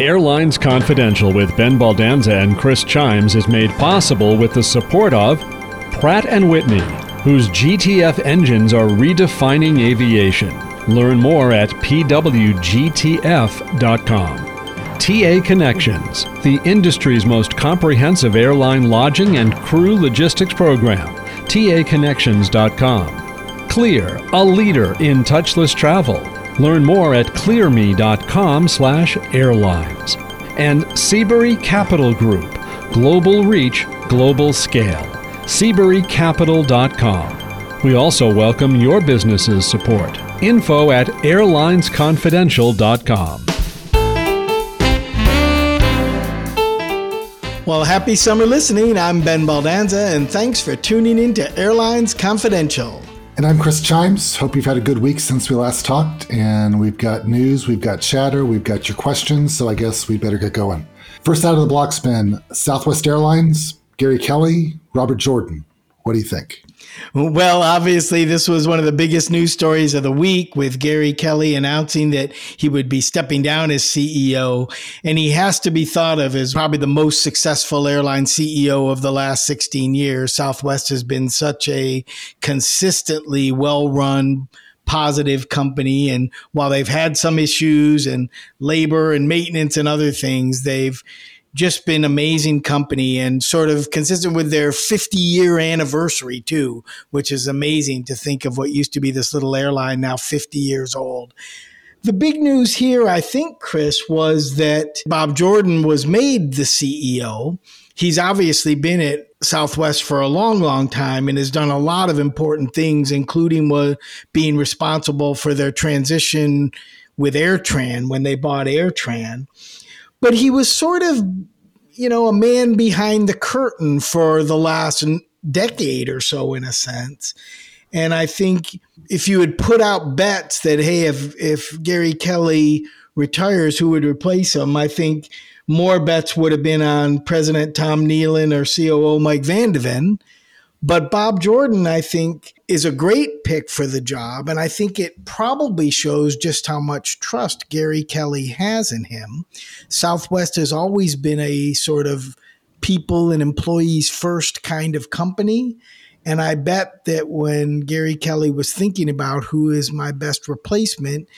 Airlines Confidential with Ben Baldanza and Chris Chimes is made possible with the support of Pratt & Whitney, whose GTF engines are redefining aviation. Learn more at pwgtf.com. TA Connections, the industry's most comprehensive airline lodging and crew logistics program. TAConnections.com. Clear, a leader in touchless travel. Learn more at clearme.com slash airlines. And Seabury Capital Group, global reach, global scale. SeaburyCapital.com. We also welcome your business's support. Info at airlinesconfidential.com. Well, happy summer listening. I'm Ben Baldanza, and thanks for tuning in to Airlines Confidential. And I'm Chris Chimes. Hope you've had a good week since we last talked. And we've got news, we've got chatter, we've got your questions. So I guess we better get going. First out of the blocks, Ben Southwest Airlines, Gary Kelly, Robert Jordan. What do you think? Well, obviously, this was one of the biggest news stories of the week with Gary Kelly announcing that he would be stepping down as CEO. And he has to be thought of as probably the most successful airline CEO of the last 16 years. Southwest has been such a consistently well run, positive company. And while they've had some issues and labor and maintenance and other things, they've just been amazing company and sort of consistent with their 50 year anniversary too, which is amazing to think of what used to be this little airline now 50 years old. The big news here, I think, Chris, was that Bob Jordan was made the CEO. He's obviously been at Southwest for a long, long time and has done a lot of important things, including what, being responsible for their transition with AirTran when they bought AirTran but he was sort of, you know, a man behind the curtain for the last decade or so, in a sense. And I think if you had put out bets that, hey, if, if Gary Kelly retires, who would replace him? I think more bets would have been on President Tom Nealon or COO Mike Van de Ven. But Bob Jordan, I think, is a great pick for the job. And I think it probably shows just how much trust Gary Kelly has in him. Southwest has always been a sort of people and employees first kind of company. And I bet that when Gary Kelly was thinking about who is my best replacement,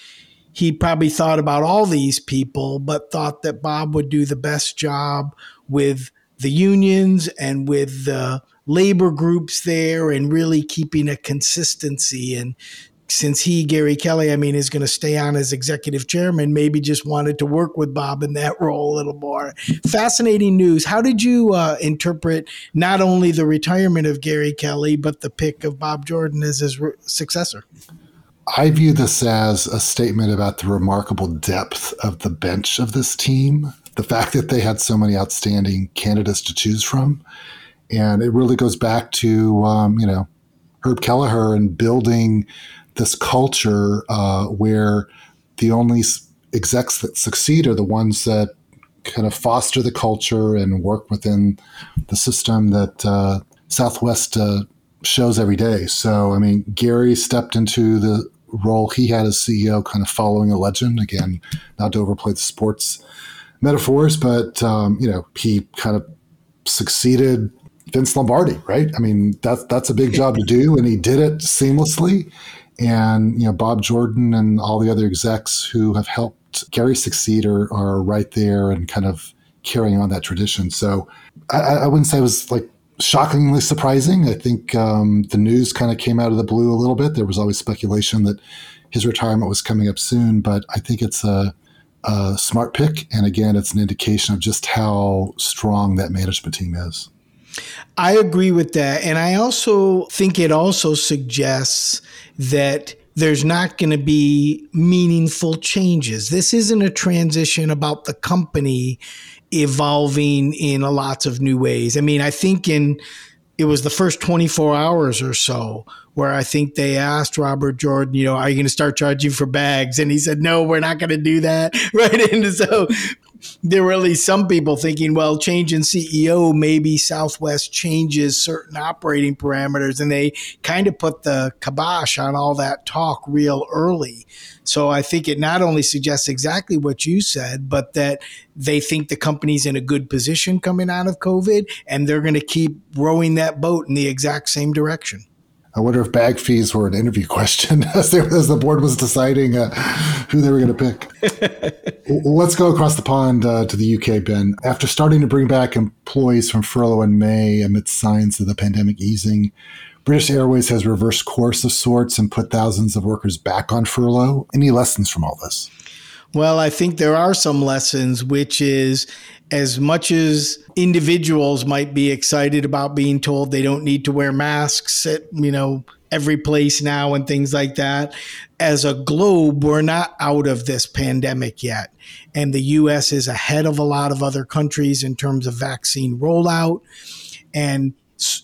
he probably thought about all these people, but thought that Bob would do the best job with the unions and with the labor groups there and really keeping a consistency. And since he, Gary Kelly, I mean, is going to stay on as executive chairman, maybe just wanted to work with Bob in that role a little more. Fascinating news. How did you uh, interpret not only the retirement of Gary Kelly, but the pick of Bob Jordan as his re- successor? I view this as a statement about the remarkable depth of the bench of this team. The fact that they had so many outstanding candidates to choose from and it really goes back to um, you know Herb Kelleher and building this culture uh, where the only execs that succeed are the ones that kind of foster the culture and work within the system that uh, Southwest uh, shows every day. So, I mean, Gary stepped into the role he had as CEO, kind of following a legend. Again, not to overplay the sports metaphors, but um, you know, he kind of succeeded Vince Lombardi, right? I mean, that's that's a big job to do, and he did it seamlessly. And you know, Bob Jordan and all the other execs who have helped Gary succeed are, are right there and kind of carrying on that tradition. So I, I wouldn't say it was like shockingly surprising. I think um, the news kind of came out of the blue a little bit. There was always speculation that his retirement was coming up soon, but I think it's a, a smart pick. And again, it's an indication of just how strong that management team is. I agree with that. And I also think it also suggests that there's not going to be meaningful changes. This isn't a transition about the company evolving in lots of new ways. I mean, I think in it was the first 24 hours or so where I think they asked Robert Jordan, you know, are you going to start charging for bags? And he said, no, we're not going to do that. Right. And so there were at least some people thinking, well, change in CEO, maybe Southwest changes certain operating parameters. And they kind of put the kibosh on all that talk real early. So I think it not only suggests exactly what you said, but that they think the company's in a good position coming out of COVID and they're going to keep rowing that boat in the exact same direction. I wonder if bag fees were an interview question as, they, as the board was deciding uh, who they were going to pick. Let's go across the pond uh, to the UK, Ben. After starting to bring back employees from furlough in May amidst signs of the pandemic easing, British Airways has reversed course of sorts and put thousands of workers back on furlough. Any lessons from all this? Well, I think there are some lessons, which is as much as individuals might be excited about being told they don't need to wear masks at, you know, every place now and things like that. As a globe, we're not out of this pandemic yet. And the US is ahead of a lot of other countries in terms of vaccine rollout. And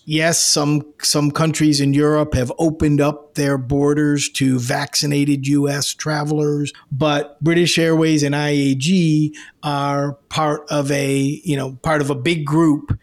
yes, some some countries in Europe have opened up their borders to vaccinated U.S. travelers, but British Airways and IAG are part of a you know part of a big group,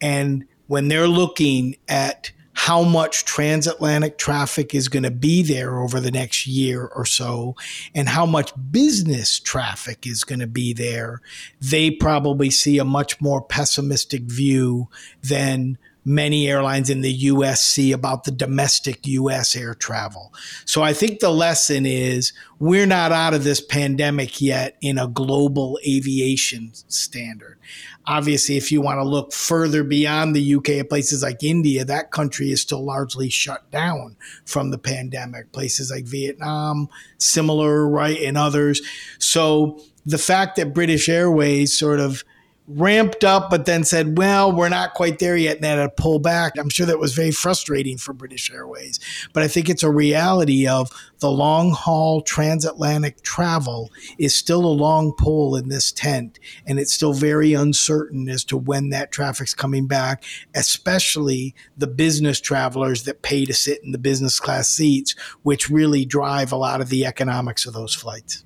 and when they're looking at how much transatlantic traffic is going to be there over the next year or so and how much business traffic is going to be there, they probably see a much more pessimistic view than many airlines in the US see about the domestic US air travel. So I think the lesson is we're not out of this pandemic yet in a global aviation standard. Obviously, if you want to look further beyond the UK at places like India, that country is still largely shut down from the pandemic. Places like Vietnam, similar, right, and others. So the fact that British Airways sort of ramped up, but then said, well, we're not quite there yet, and had to pull back. I'm sure that was very frustrating for British Airways. But I think it's a reality of the long haul transatlantic travel is still a long pole in this tent, and it's still very uncertain as to when that traffic's coming back, especially the business travelers that pay to sit in the business class seats, which really drive a lot of the economics of those flights.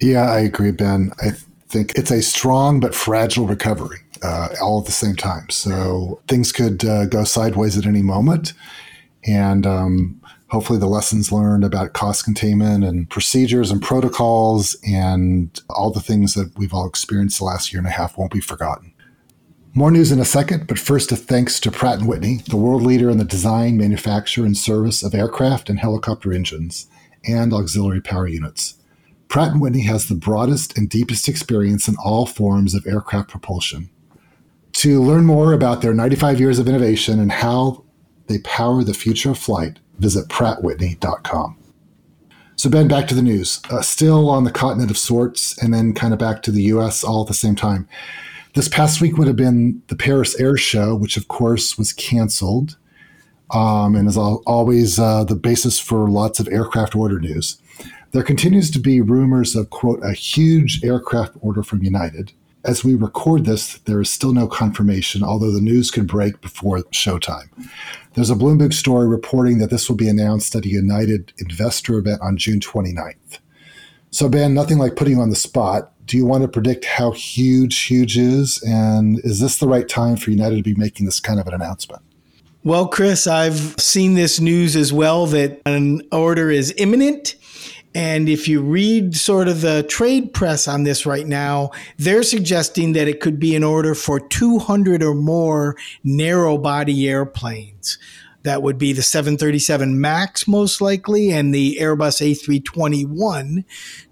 Yeah, I agree, Ben. I think it's a strong but fragile recovery uh, all at the same time. So things could uh, go sideways at any moment. And um, hopefully, the lessons learned about cost containment and procedures and protocols and all the things that we've all experienced the last year and a half won't be forgotten. More news in a second, but first a thanks to Pratt & Whitney, the world leader in the design, manufacture, and service of aircraft and helicopter engines and auxiliary power units. Pratt & Whitney has the broadest and deepest experience in all forms of aircraft propulsion. To learn more about their 95 years of innovation and how they power the future of flight, visit prattwhitney.com. So, Ben, back to the news. Uh, still on the continent of sorts, and then kind of back to the US all at the same time. This past week would have been the Paris Air Show, which of course was canceled um, and is always uh, the basis for lots of aircraft order news. There continues to be rumors of, quote, a huge aircraft order from United. As we record this, there is still no confirmation, although the news could break before showtime. There's a Bloomberg story reporting that this will be announced at a United investor event on June 29th. So, Ben, nothing like putting you on the spot. Do you want to predict how huge huge is? And is this the right time for United to be making this kind of an announcement? Well, Chris, I've seen this news as well that an order is imminent. And if you read sort of the trade press on this right now, they're suggesting that it could be an order for 200 or more narrow body airplanes. That would be the 737 MAX, most likely, and the Airbus A321,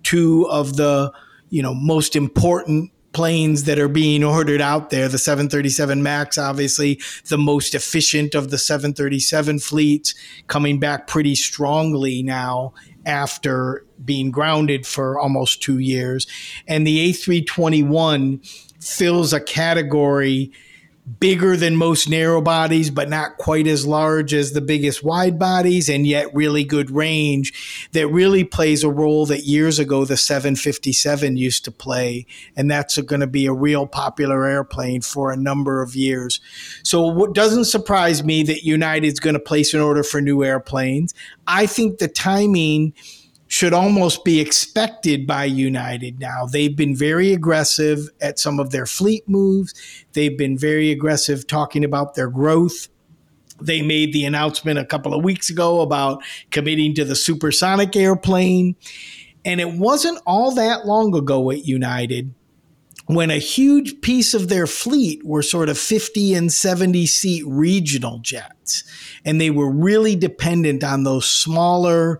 two of the you know most important planes that are being ordered out there. The 737 MAX, obviously, the most efficient of the 737 fleets, coming back pretty strongly now after being grounded for almost two years. And the A321 fills a category bigger than most narrow bodies, but not quite as large as the biggest wide bodies, and yet really good range that really plays a role that years ago the 757 used to play. And that's going to be a real popular airplane for a number of years. So, what doesn't surprise me that United's going to place an order for new airplanes. I think the timing should almost be expected by United now. They've been very aggressive at some of their fleet moves. They've been very aggressive talking about their growth. They made the announcement a couple of weeks ago about committing to the supersonic airplane. And it wasn't all that long ago at United when a huge piece of their fleet were sort of 50 and 70 seat regional jets. And they were really dependent on those smaller,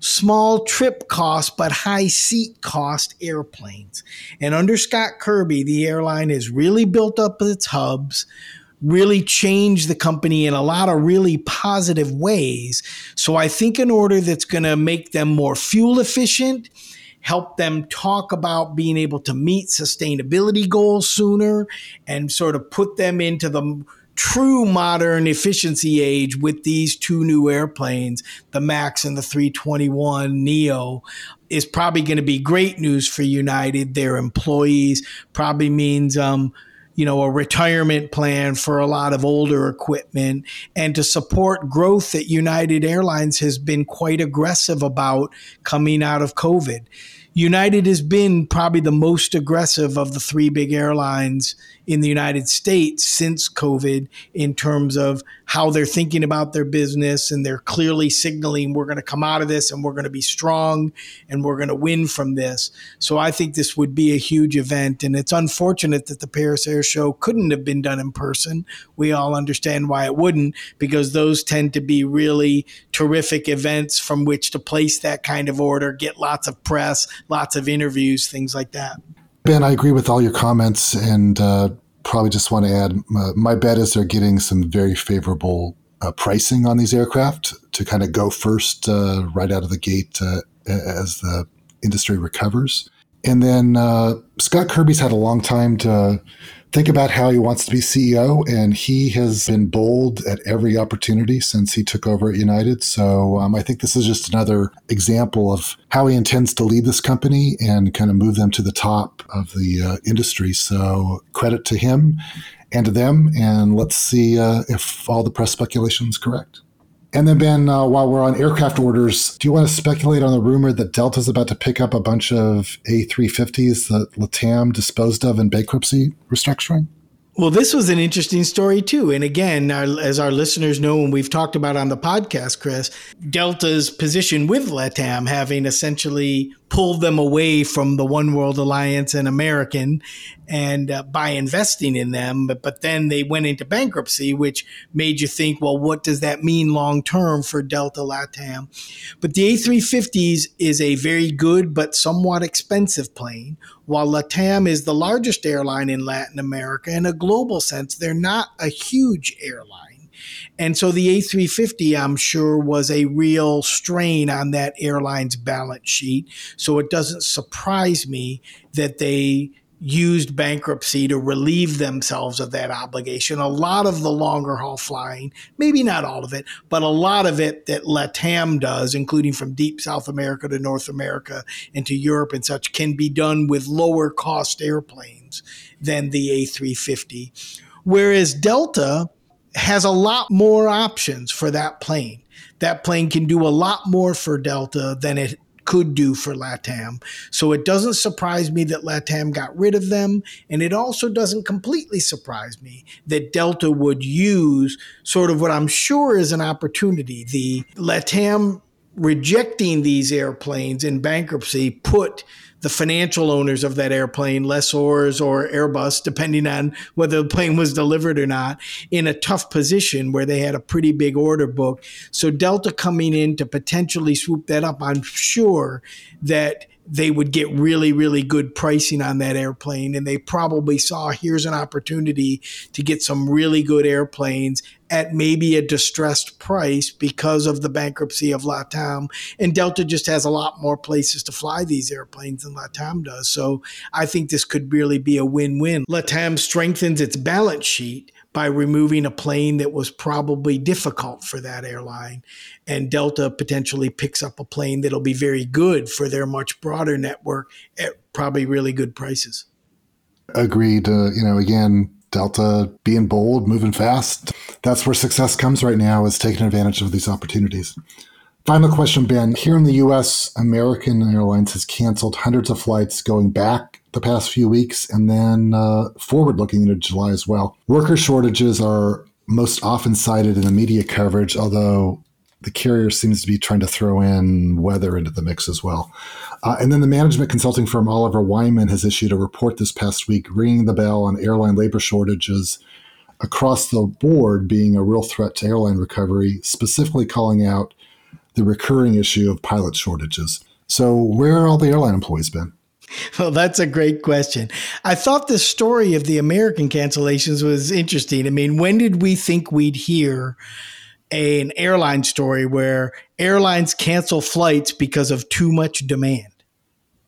small trip cost but high seat cost airplanes. And under Scott Kirby, the airline has really built up its hubs, really changed the company in a lot of really positive ways. So I think an order that's going to make them more fuel efficient, help them talk about being able to meet sustainability goals sooner and sort of put them into the true modern efficiency age with these two new airplanes, the MAX and the 321 Neo, is probably going to be great news for United. Their employees probably means, um, you know, a retirement plan for a lot of older equipment and to support growth that United Airlines has been quite aggressive about coming out of COVID. United has been probably the most aggressive of the three big airlines in the United States since COVID in terms of how they're thinking about their business. And they're clearly signaling we're going to come out of this and we're going to be strong and we're going to win from this. So I think this would be a huge event. And it's unfortunate that the Paris Air Show couldn't have been done in person. We all understand why it wouldn't, because those tend to be really terrific events from which to place that kind of order, get lots of press, lots of interviews, things like that. Ben, I agree with all your comments, and uh, probably just want to add my bet is they're getting some very favorable uh, pricing on these aircraft to kind of go first uh, right out of the gate uh, as the industry recovers. And then uh, Scott Kirby's had a long time to think about how he wants to be CEO, and he has been bold at every opportunity since he took over at United. So um, I think this is just another example of how he intends to lead this company and kind of move them to the top of the uh, industry. So credit to him and to them, and let's see uh, if all the press speculation is correct. And then, Ben, uh, while we're on aircraft orders, do you want to speculate on the rumor that Delta's about to pick up a bunch of A350s that LATAM disposed of in bankruptcy restructuring? Well, this was an interesting story too. And again, our, as our listeners know, and we've talked about on the podcast, Chris, Delta's position with LATAM having essentially pulled them away from the One World Alliance and American and uh, by investing in them. But, but then they went into bankruptcy, which made you think, well, what does that mean long term for Delta LATAM? But the A350s is a very good but somewhat expensive plane. While LATAM is the largest airline in Latin America, in a global sense, they're not a huge airline. And so the A350, I'm sure, was a real strain on that airline's balance sheet. So it doesn't surprise me that they used bankruptcy to relieve themselves of that obligation. A lot of the longer haul flying, maybe not all of it, but a lot of it that LATAM does, including from deep South America to North America and to Europe and such, can be done with lower cost airplanes than the A350. Whereas Delta, has a lot more options for that plane. That plane can do a lot more for Delta than it could do for LATAM. So it doesn't surprise me that LATAM got rid of them. And it also doesn't completely surprise me that Delta would use sort of what I'm sure is an opportunity. The LATAM rejecting these airplanes in bankruptcy put the financial owners of that airplane, lessors or Airbus, depending on whether the plane was delivered or not, in a tough position where they had a pretty big order book. So Delta coming in to potentially swoop that up, I'm sure that they would get really, really good pricing on that airplane. And they probably saw here's an opportunity to get some really good airplanes at maybe a distressed price because of the bankruptcy of LATAM. And Delta just has a lot more places to fly these airplanes than LATAM does. So I think this could really be a win win. LATAM strengthens its balance sheet by removing a plane that was probably difficult for that airline. And Delta potentially picks up a plane that'll be very good for their much broader network at probably really good prices. Agreed. Uh, you know, again, Delta being bold, moving fast. That's where success comes right now, is taking advantage of these opportunities. Final question, Ben. Here in the US, American Airlines has canceled hundreds of flights going back the past few weeks and then uh, forward looking into July as well. Worker shortages are most often cited in the media coverage, although the carrier seems to be trying to throw in weather into the mix as well. Uh, and then the management consulting firm Oliver Wyman has issued a report this past week ringing the bell on airline labor shortages across the board being a real threat to airline recovery, specifically calling out the recurring issue of pilot shortages. So, where are all the airline employees been? Well, that's a great question. I thought the story of the American cancellations was interesting. I mean, when did we think we'd hear an airline story where airlines cancel flights because of too much demand?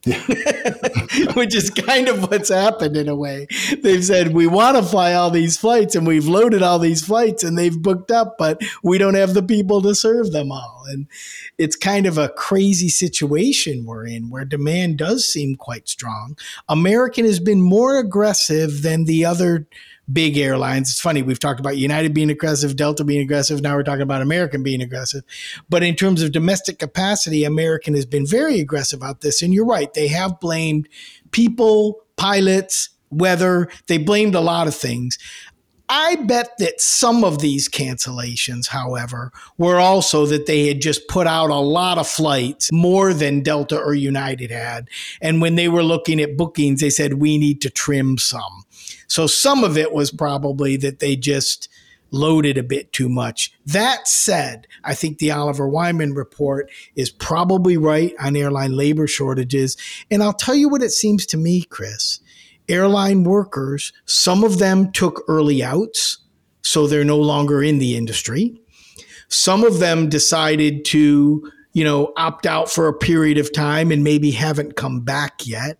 Which is kind of what's happened in a way. They've said, we want to fly all these flights and we've loaded all these flights and they've booked up, but we don't have the people to serve them all. And it's kind of a crazy situation we're in where demand does seem quite strong. American has been more aggressive than the other big airlines. It's funny, we've talked about United being aggressive, Delta being aggressive. Now we're talking about American being aggressive. But in terms of domestic capacity, American has been very aggressive about this. And you're right, they have blamed people, pilots, weather. They blamed a lot of things. I bet that some of these cancellations, however, were also that they had just put out a lot of flights, more than Delta or United had. And when they were looking at bookings, they said, we need to trim some. So some of it was probably that they just loaded a bit too much. That said, I think the Oliver Wyman report is probably right on airline labor shortages. And I'll tell you what it seems to me, Chris. Airline workers, some of them took early outs, so they're no longer in the industry. Some of them decided to, you know, opt out for a period of time and maybe haven't come back yet.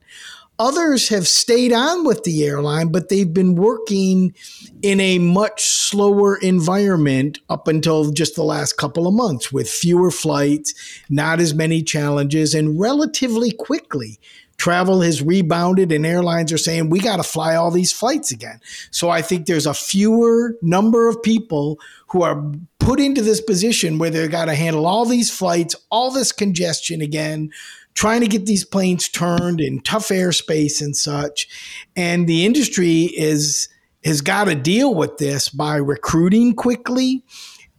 Others have stayed on with the airline, but they've been working in a much slower environment up until just the last couple of months with fewer flights, not as many challenges, and relatively quickly. Travel has rebounded, and airlines are saying we got to fly all these flights again. So I think there's a fewer number of people who are put into this position where they've got to handle all these flights, all this congestion again trying to get these planes turned in tough airspace and such. And the industry is has got to deal with this by recruiting quickly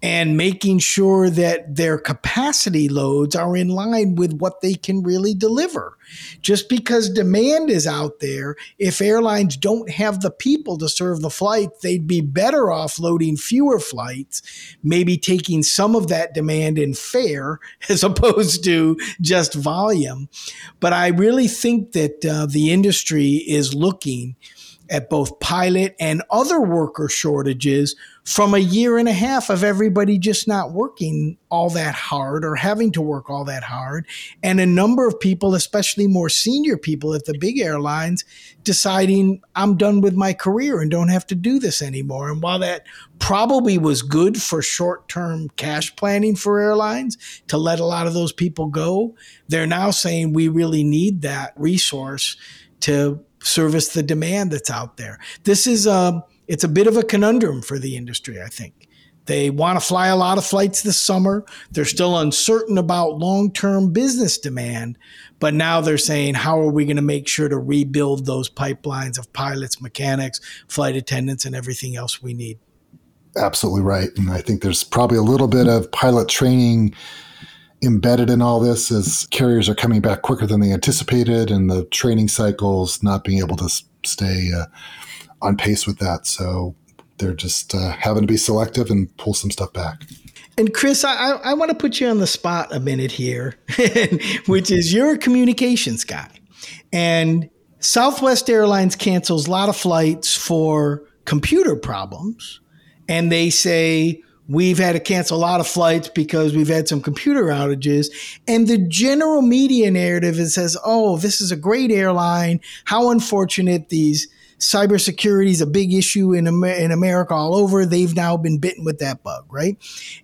and making sure that their capacity loads are in line with what they can really deliver. Just because demand is out there, if airlines don't have the people to serve the flight, they'd be better off loading fewer flights, maybe taking some of that demand in fare as opposed to just volume. But I really think that uh, the industry is looking at both pilot and other worker shortages from a year and a half of everybody just not working all that hard or having to work all that hard. And a number of people, especially more senior people at the big airlines, deciding, I'm done with my career and don't have to do this anymore. And while that probably was good for short term cash planning for airlines to let a lot of those people go, they're now saying we really need that resource to service the demand that's out there. This is a it's a bit of a conundrum for the industry, I think. They want to fly a lot of flights this summer. They're still uncertain about long-term business demand, but now they're saying how are we going to make sure to rebuild those pipelines of pilots, mechanics, flight attendants and everything else we need. Absolutely right. And I think there's probably a little bit of pilot training embedded in all this is carriers are coming back quicker than they anticipated and the training cycles not being able to stay uh, on pace with that. So they're just uh, having to be selective and pull some stuff back. And Chris, I, I want to put you on the spot a minute here, which is you're a communications guy. And Southwest Airlines cancels a lot of flights for computer problems. And they say, we've had to cancel a lot of flights because we've had some computer outages. And the general media narrative is says, oh, this is a great airline. How unfortunate these cybersecurity is a big issue in, Amer- in America all over. They've now been bitten with that bug, right?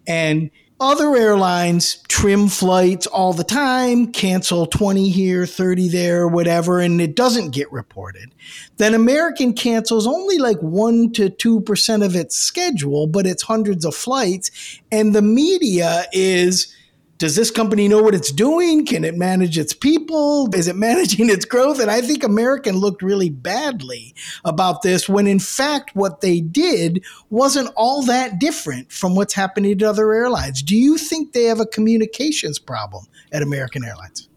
And other airlines trim flights all the time, cancel 20 here, 30 there, whatever, and it doesn't get reported. Then American cancels only like 1 to 2% of its schedule, but it's hundreds of flights. And the media is does this company know what it's doing? Can it manage its people? Is it managing its growth? And I think American looked really badly about this when in fact what they did wasn't all that different from what's happening to other airlines. Do you think they have a communications problem at American Airlines?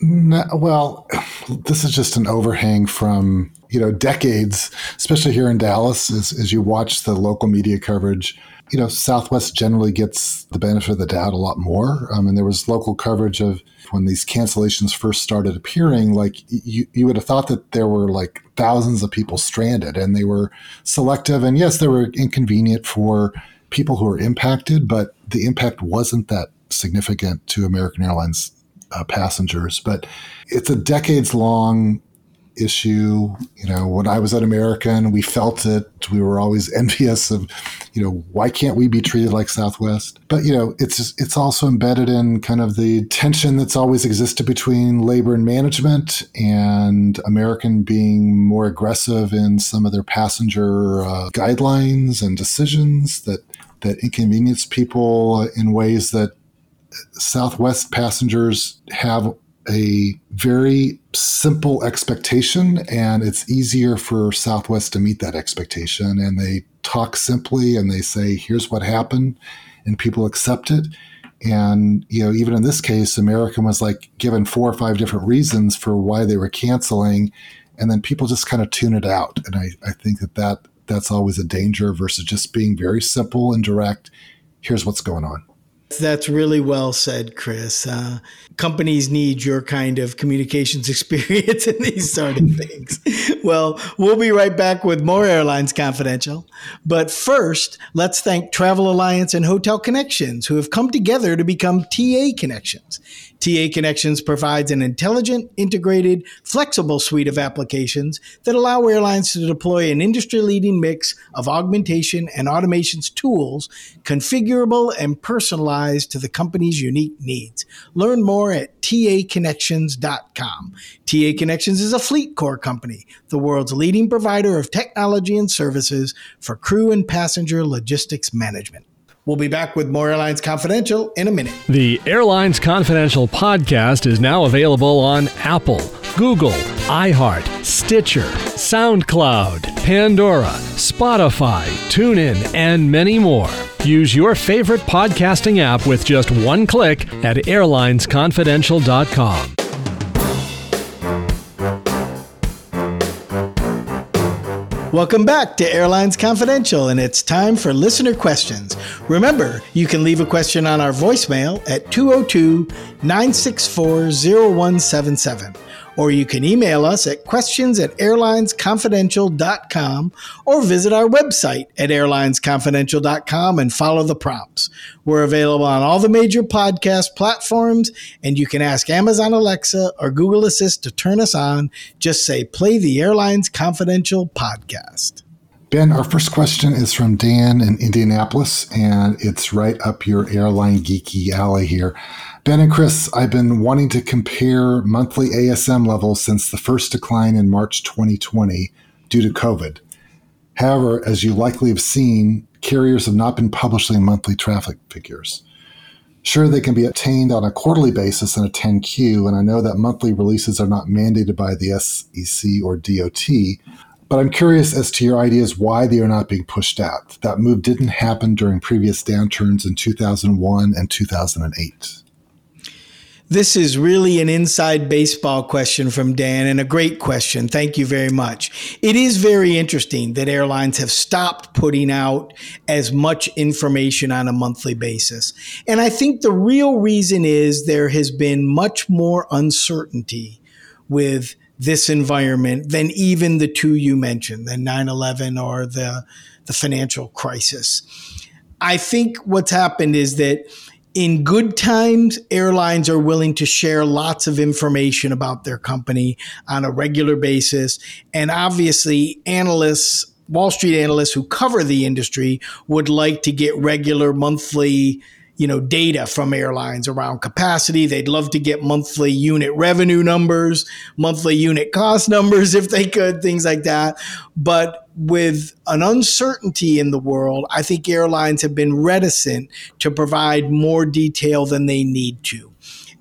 No, well, this is just an overhang from you know decades, especially here in Dallas, as, as you watch the local media coverage you know, Southwest generally gets the benefit of the doubt a lot more. Um, and there was local coverage of when these cancellations first started appearing, like you, you would have thought that there were like thousands of people stranded and they were selective. And yes, they were inconvenient for people who were impacted, but the impact wasn't that significant to American Airlines uh, passengers. But it's a decades long issue. You know, when I was at American, we felt it. We were always envious of, you know, why can't we be treated like Southwest? But you know, it's it's also embedded in kind of the tension that's always existed between labor and management, and American being more aggressive in some of their passenger uh, guidelines and decisions that that inconvenience people in ways that Southwest passengers have a very simple expectation, and it's easier for Southwest to meet that expectation. And they talk simply and they say, here's what happened, and people accept it. And, you know, even in this case, American was like given four or five different reasons for why they were canceling. And then people just kind of tune it out. And I, I think that, that that's always a danger versus just being very simple and direct. Here's what's going on. That's really well said, Chris. Uh, companies need your kind of communications experience in these sort of things. well, we'll be right back with more Airlines Confidential. But first, let's thank Travel Alliance and Hotel Connections, who have come together to become TA Connections. TA Connections provides an intelligent, integrated, flexible suite of applications that allow airlines to deploy an industry leading mix of augmentation and automations tools, configurable and personalized to the company's unique needs. Learn more at taconnections.com. TA Connections is a FleetCor company, the world's leading provider of technology and services for crew and passenger logistics management. We'll be back with more Airlines Confidential in a minute. The Airlines Confidential podcast is now available on Apple, Google, iHeart, Stitcher, SoundCloud, Pandora, Spotify, TuneIn, and many more. Use your favorite podcasting app with just one click at airlinesconfidential.com. Welcome back to Airlines Confidential, and it's time for listener questions. Remember, you can leave a question on our voicemail at 202 964 0177 or you can email us at questions at airlinesconfidential.com or visit our website at airlinesconfidential.com and follow the prompts. We're available on all the major podcast platforms, and you can ask Amazon Alexa or Google Assist to turn us on. Just say, play the Airlines Confidential podcast. Ben, our first question is from Dan in Indianapolis, and it's right up your airline geeky alley here. Ben and Chris, I've been wanting to compare monthly ASM levels since the first decline in March 2020 due to COVID. However, as you likely have seen, carriers have not been publishing monthly traffic figures. Sure, they can be obtained on a quarterly basis in a 10Q, and I know that monthly releases are not mandated by the SEC or DOT, but I'm curious as to your ideas why they are not being pushed out. That move didn't happen during previous downturns in 2001 and 2008. This is really an inside baseball question from Dan and a great question. Thank you very much. It is very interesting that airlines have stopped putting out as much information on a monthly basis. And I think the real reason is there has been much more uncertainty with this environment than even the two you mentioned, the 9 11 or the, the financial crisis. I think what's happened is that in good times, airlines are willing to share lots of information about their company on a regular basis. And obviously, analysts, Wall Street analysts who cover the industry would like to get regular monthly you know, data from airlines around capacity. They'd love to get monthly unit revenue numbers, monthly unit cost numbers if they could, things like that. But with an uncertainty in the world, I think airlines have been reticent to provide more detail than they need to.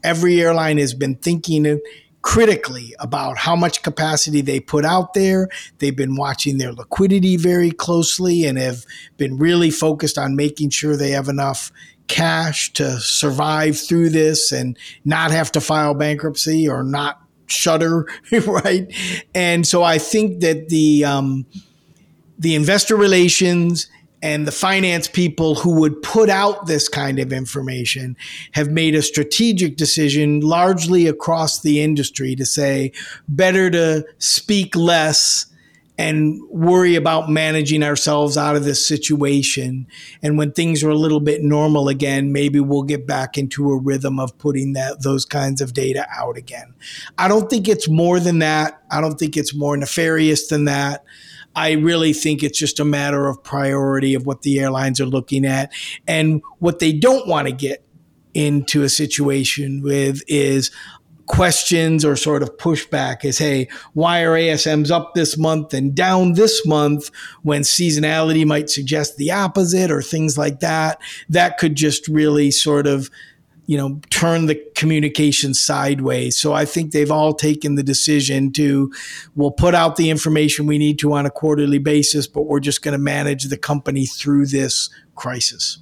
Every airline has been thinking critically about how much capacity they put out there. They've been watching their liquidity very closely and have been really focused on making sure they have enough cash to survive through this and not have to file bankruptcy or not shutter, right? And so I think that the um, the investor relations and the finance people who would put out this kind of information have made a strategic decision largely across the industry to say better to speak less and worry about managing ourselves out of this situation. And when things are a little bit normal again, maybe we'll get back into a rhythm of putting that those kinds of data out again. I don't think it's more than that. I don't think it's more nefarious than that. I really think it's just a matter of priority of what the airlines are looking at and what they don't want to get into a situation with is questions or sort of pushback is, hey, why are ASMs up this month and down this month when seasonality might suggest the opposite or things like that? That could just really sort of you know turn the communication sideways so i think they've all taken the decision to we'll put out the information we need to on a quarterly basis but we're just going to manage the company through this crisis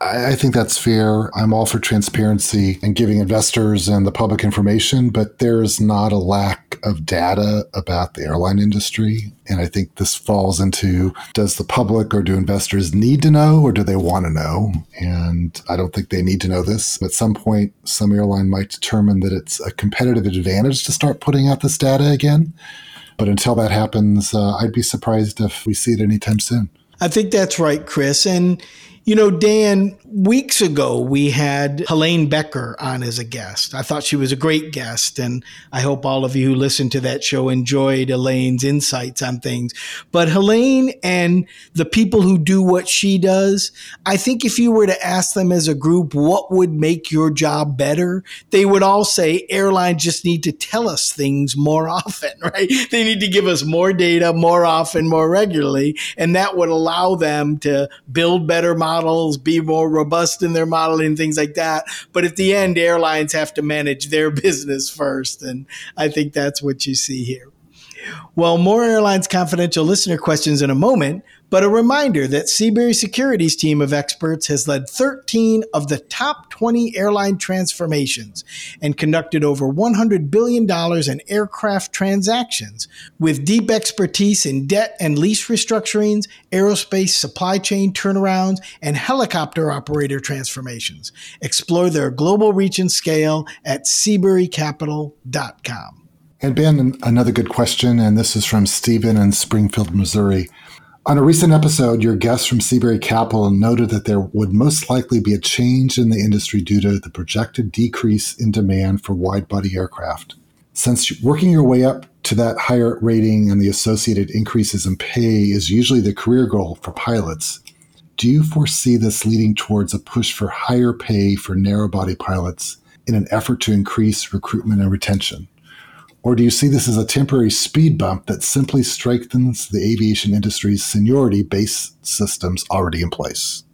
I think that's fair. I'm all for transparency and giving investors and the public information, but there's not a lack of data about the airline industry. And I think this falls into does the public or do investors need to know or do they want to know? And I don't think they need to know this. At some point, some airline might determine that it's a competitive advantage to start putting out this data again. But until that happens, uh, I'd be surprised if we see it anytime soon. I think that's right, Chris. And you know, Dan, weeks ago we had Helene Becker on as a guest. I thought she was a great guest, and I hope all of you who listened to that show enjoyed Helene's insights on things. But Helene and the people who do what she does, I think if you were to ask them as a group, what would make your job better? They would all say airlines just need to tell us things more often, right? They need to give us more data more often, more regularly, and that would allow them to build better models models, be more robust in their modeling, things like that. But at the end, airlines have to manage their business first. And I think that's what you see here. Well, more Airlines Confidential listener questions in a moment, but a reminder that Seabury Securities' team of experts has led 13 of the top 20 airline transformations and conducted over $100 billion in aircraft transactions with deep expertise in debt and lease restructurings, aerospace supply chain turnarounds, and helicopter operator transformations. Explore their global reach and scale at SeaburyCapital.com. And Ben, another good question, and this is from Stephen in Springfield, Missouri. On a recent episode, your guest from Seabury Capital noted that there would most likely be a change in the industry due to the projected decrease in demand for wide body aircraft. Since working your way up to that higher rating and the associated increases in pay is usually the career goal for pilots, do you foresee this leading towards a push for higher pay for narrow body pilots in an effort to increase recruitment and retention? Or do you see this as a temporary speed bump that simply strengthens the aviation industry's seniority based systems already in place?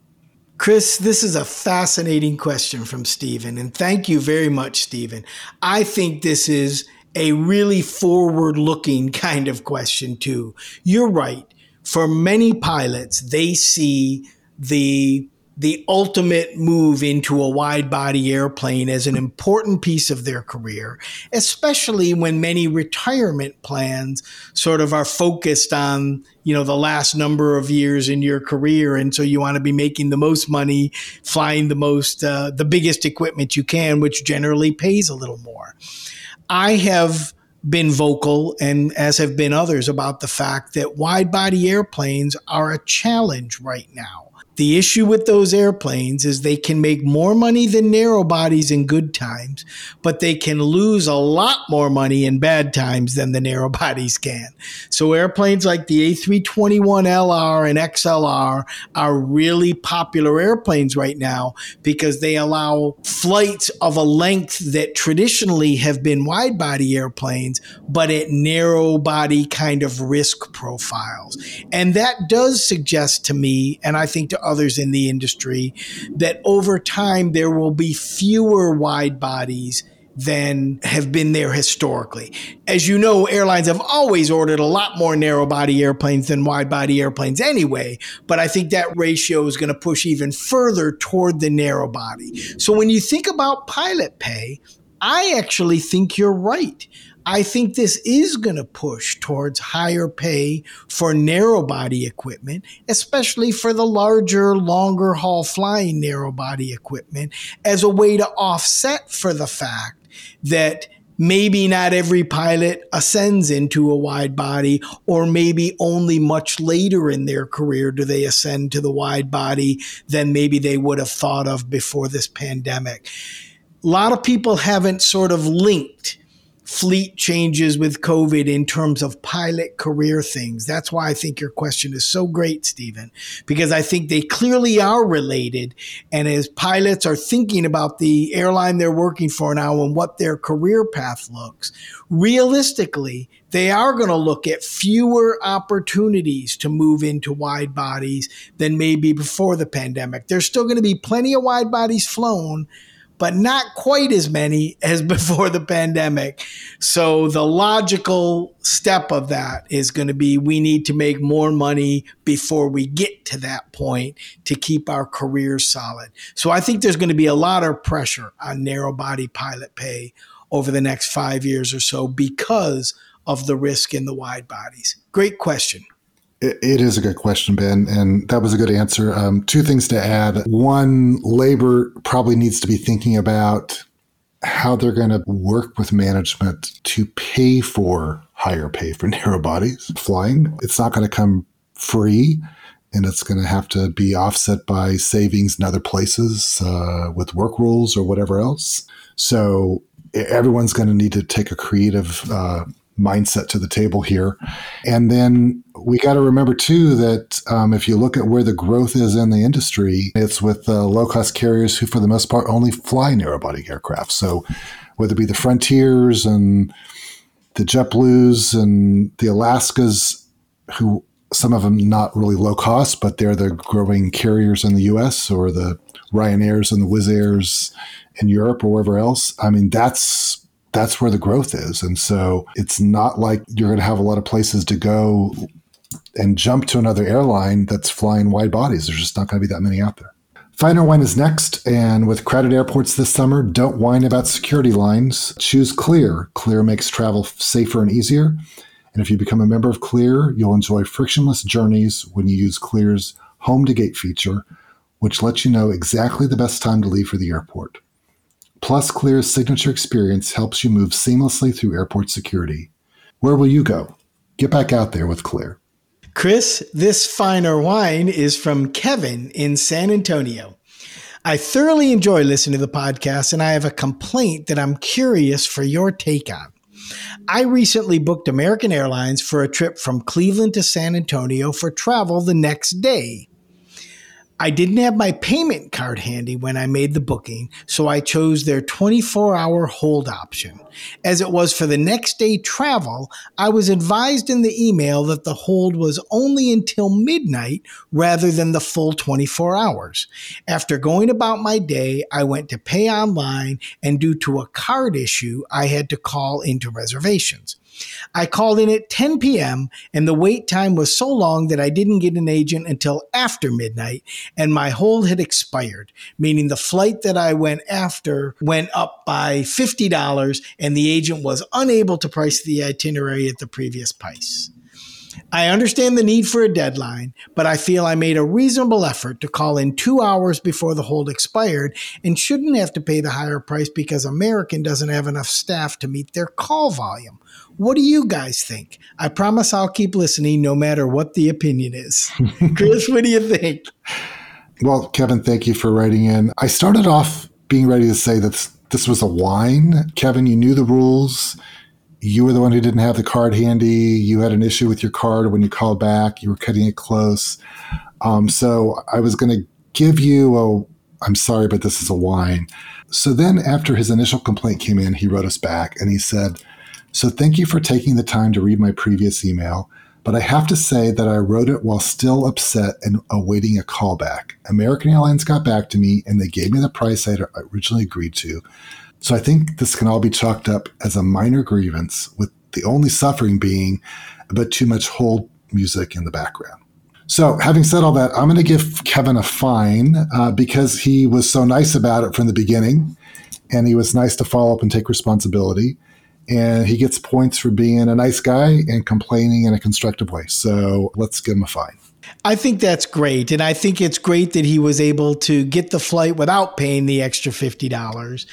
Chris, this is a fascinating question from Stephen, and thank you very much, Stephen. I think this is a really forward looking kind of question, too. You're right. For many pilots, they see the the ultimate move into a wide body airplane as an important piece of their career, especially when many retirement plans sort of are focused on, you know, the last number of years in your career. And so you want to be making the most money, flying the most, uh, the biggest equipment you can, which generally pays a little more. I have been vocal and as have been others about the fact that wide body airplanes are a challenge right now the issue with those airplanes is they can make more money than narrow bodies in good times, but they can lose a lot more money in bad times than the narrow bodies can. So airplanes like the A321LR and XLR are really popular airplanes right now because they allow flights of a length that traditionally have been wide body airplanes, but at narrow body kind of risk profiles. And that does suggest to me, and I think to others in the industry that over time there will be fewer wide bodies than have been there historically. As you know, airlines have always ordered a lot more narrow body airplanes than wide body airplanes anyway, but I think that ratio is going to push even further toward the narrow body. So when you think about pilot pay, I actually think you're right. I think this is going to push towards higher pay for narrow body equipment, especially for the larger, longer haul flying narrow body equipment, as a way to offset for the fact that maybe not every pilot ascends into a wide body, or maybe only much later in their career do they ascend to the wide body than maybe they would have thought of before this pandemic. A lot of people haven't sort of linked fleet changes with COVID in terms of pilot career things. That's why I think your question is so great, Stephen, because I think they clearly are related. And as pilots are thinking about the airline they're working for now and what their career path looks, realistically, they are going to look at fewer opportunities to move into wide bodies than maybe before the pandemic. There's still going to be plenty of wide bodies flown but not quite as many as before the pandemic. So the logical step of that is going to be we need to make more money before we get to that point to keep our careers solid. So I think there's going to be a lot of pressure on narrow body pilot pay over the next five years or so because of the risk in the wide bodies. Great question. It is a good question, Ben, and that was a good answer. Um, two things to add. One, labor probably needs to be thinking about how they're going to work with management to pay for higher pay for narrow bodies flying. It's not going to come free, and it's going to have to be offset by savings in other places uh, with work rules or whatever else. So everyone's going to need to take a creative uh, mindset to the table here. And then we got to remember too that um, if you look at where the growth is in the industry, it's with uh, low cost carriers who, for the most part, only fly narrow body aircraft. So whether it be the Frontiers and the JetBlues and the Alaskas, who some of them not really low cost, but they're the growing carriers in the US or the Ryanairs and the Wizz Airs in Europe or wherever else. I mean, that's that's where the growth is. And so it's not like you're going to have a lot of places to go and jump to another airline that's flying wide bodies. There's just not going to be that many out there. Fine or Whine is next, and with crowded airports this summer, don't whine about security lines. Choose Clear. Clear makes travel safer and easier. And if you become a member of Clear, you'll enjoy frictionless journeys when you use Clear's Home to Gate feature, which lets you know exactly the best time to leave for the airport. Plus, Clear's signature experience helps you move seamlessly through airport security. Where will you go? Get back out there with Clear. Chris, this finer wine is from Kevin in San Antonio. I thoroughly enjoy listening to the podcast, and I have a complaint that I'm curious for your take on. I recently booked American Airlines for a trip from Cleveland to San Antonio for travel the next day. I didn't have my payment card handy when I made the booking, so I chose their 24 hour hold option. As it was for the next day travel, I was advised in the email that the hold was only until midnight rather than the full 24 hours. After going about my day, I went to pay online, and due to a card issue, I had to call into reservations. I called in at 10 p.m. and the wait time was so long that I didn't get an agent until after midnight and my hold had expired, meaning the flight that I went after went up by $50 and the agent was unable to price the itinerary at the previous price. I understand the need for a deadline, but I feel I made a reasonable effort to call in two hours before the hold expired and shouldn't have to pay the higher price because American doesn't have enough staff to meet their call volume. What do you guys think? I promise I'll keep listening no matter what the opinion is. Chris, what do you think? Well, Kevin, thank you for writing in. I started off being ready to say that this was a whine. Kevin, you knew the rules you were the one who didn't have the card handy. You had an issue with your card when you called back. You were cutting it close. Um, so I was going to give you a, I'm sorry, but this is a whine. So then after his initial complaint came in, he wrote us back and he said, So thank you for taking the time to read my previous email. But I have to say that I wrote it while still upset and awaiting a callback. American Airlines got back to me and they gave me the price I originally agreed to. So I think this can all be chalked up as a minor grievance, with the only suffering being a bit too much hold music in the background. So, having said all that, I'm going to give Kevin a fine uh, because he was so nice about it from the beginning, and he was nice to follow up and take responsibility. And he gets points for being a nice guy and complaining in a constructive way. So, let's give him a fine. I think that's great. And I think it's great that he was able to get the flight without paying the extra $50.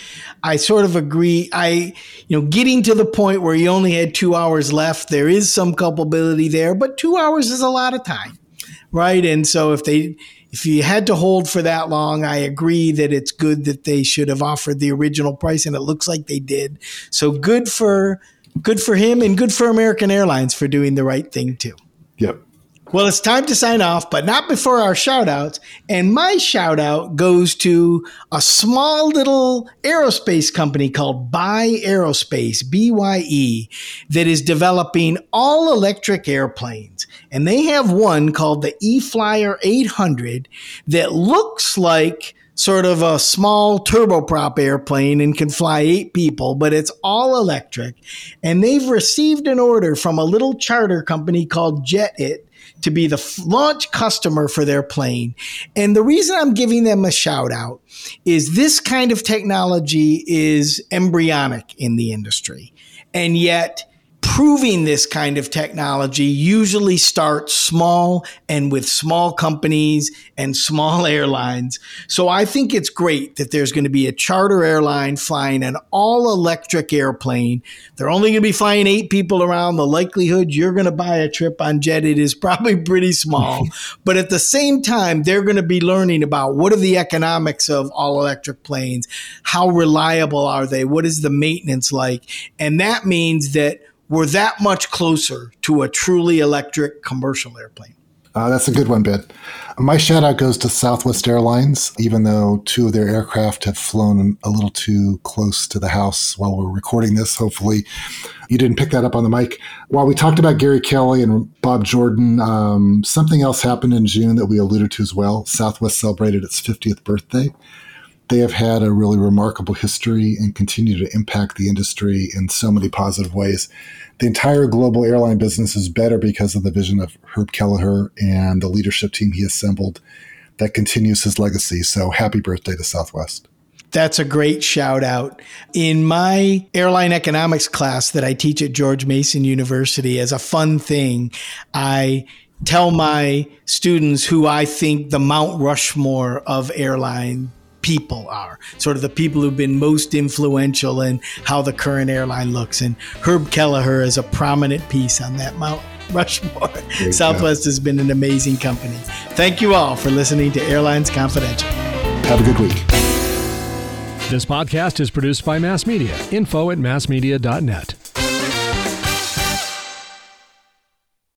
I sort of agree. I, you know, getting to the point where he only had two hours left, there is some culpability there, but two hours is a lot of time. Right. And so if they, if you had to hold for that long, I agree that it's good that they should have offered the original price, and it looks like they did. So good for good for him, and good for American Airlines for doing the right thing too. Yep. Well, it's time to sign off, but not before our shout outs. And my shout out goes to a small little aerospace company called Bye Aerospace, BYE, that is developing all electric airplanes. And they have one called the E Flyer 800 that looks like sort of a small turboprop airplane and can fly eight people, but it's all electric. And they've received an order from a little charter company called JetIt to be the launch customer for their plane. And the reason I'm giving them a shout out is this kind of technology is embryonic in the industry. And yet, proving this kind of technology usually starts small and with small companies and small airlines. So I think it's great that there's going to be a charter airline flying an all electric airplane. They're only going to be flying eight people around. The likelihood you're going to buy a trip on JetIt is probably pretty small. but at the same time, they're going to be learning about what are the economics of all electric planes? How reliable are they? What is the maintenance like? And that means that we're that much closer to a truly electric commercial airplane. Uh, that's a good one, Ben. My shout out goes to Southwest Airlines, even though two of their aircraft have flown a little too close to the house while we're recording this. Hopefully, you didn't pick that up on the mic. While we talked about Gary Kelly and Bob Jordan, um, something else happened in June that we alluded to as well. Southwest celebrated its 50th birthday. They have had a really remarkable history and continue to impact the industry in so many positive ways the entire global airline business is better because of the vision of Herb Kelleher and the leadership team he assembled that continues his legacy. So happy birthday to Southwest. That's a great shout out. In my airline economics class that I teach at George Mason University, as a fun thing, I tell my students who I think the Mount Rushmore of airline people are, sort of the people who've been most influential in how the current airline looks. And Herb Kelleher is a prominent piece on that Mount Rushmore. Southwest has been an amazing company. Thank you all for listening to Airlines Confidential. Have a good week. This podcast is produced by Mass Media. Info at massmedia.net.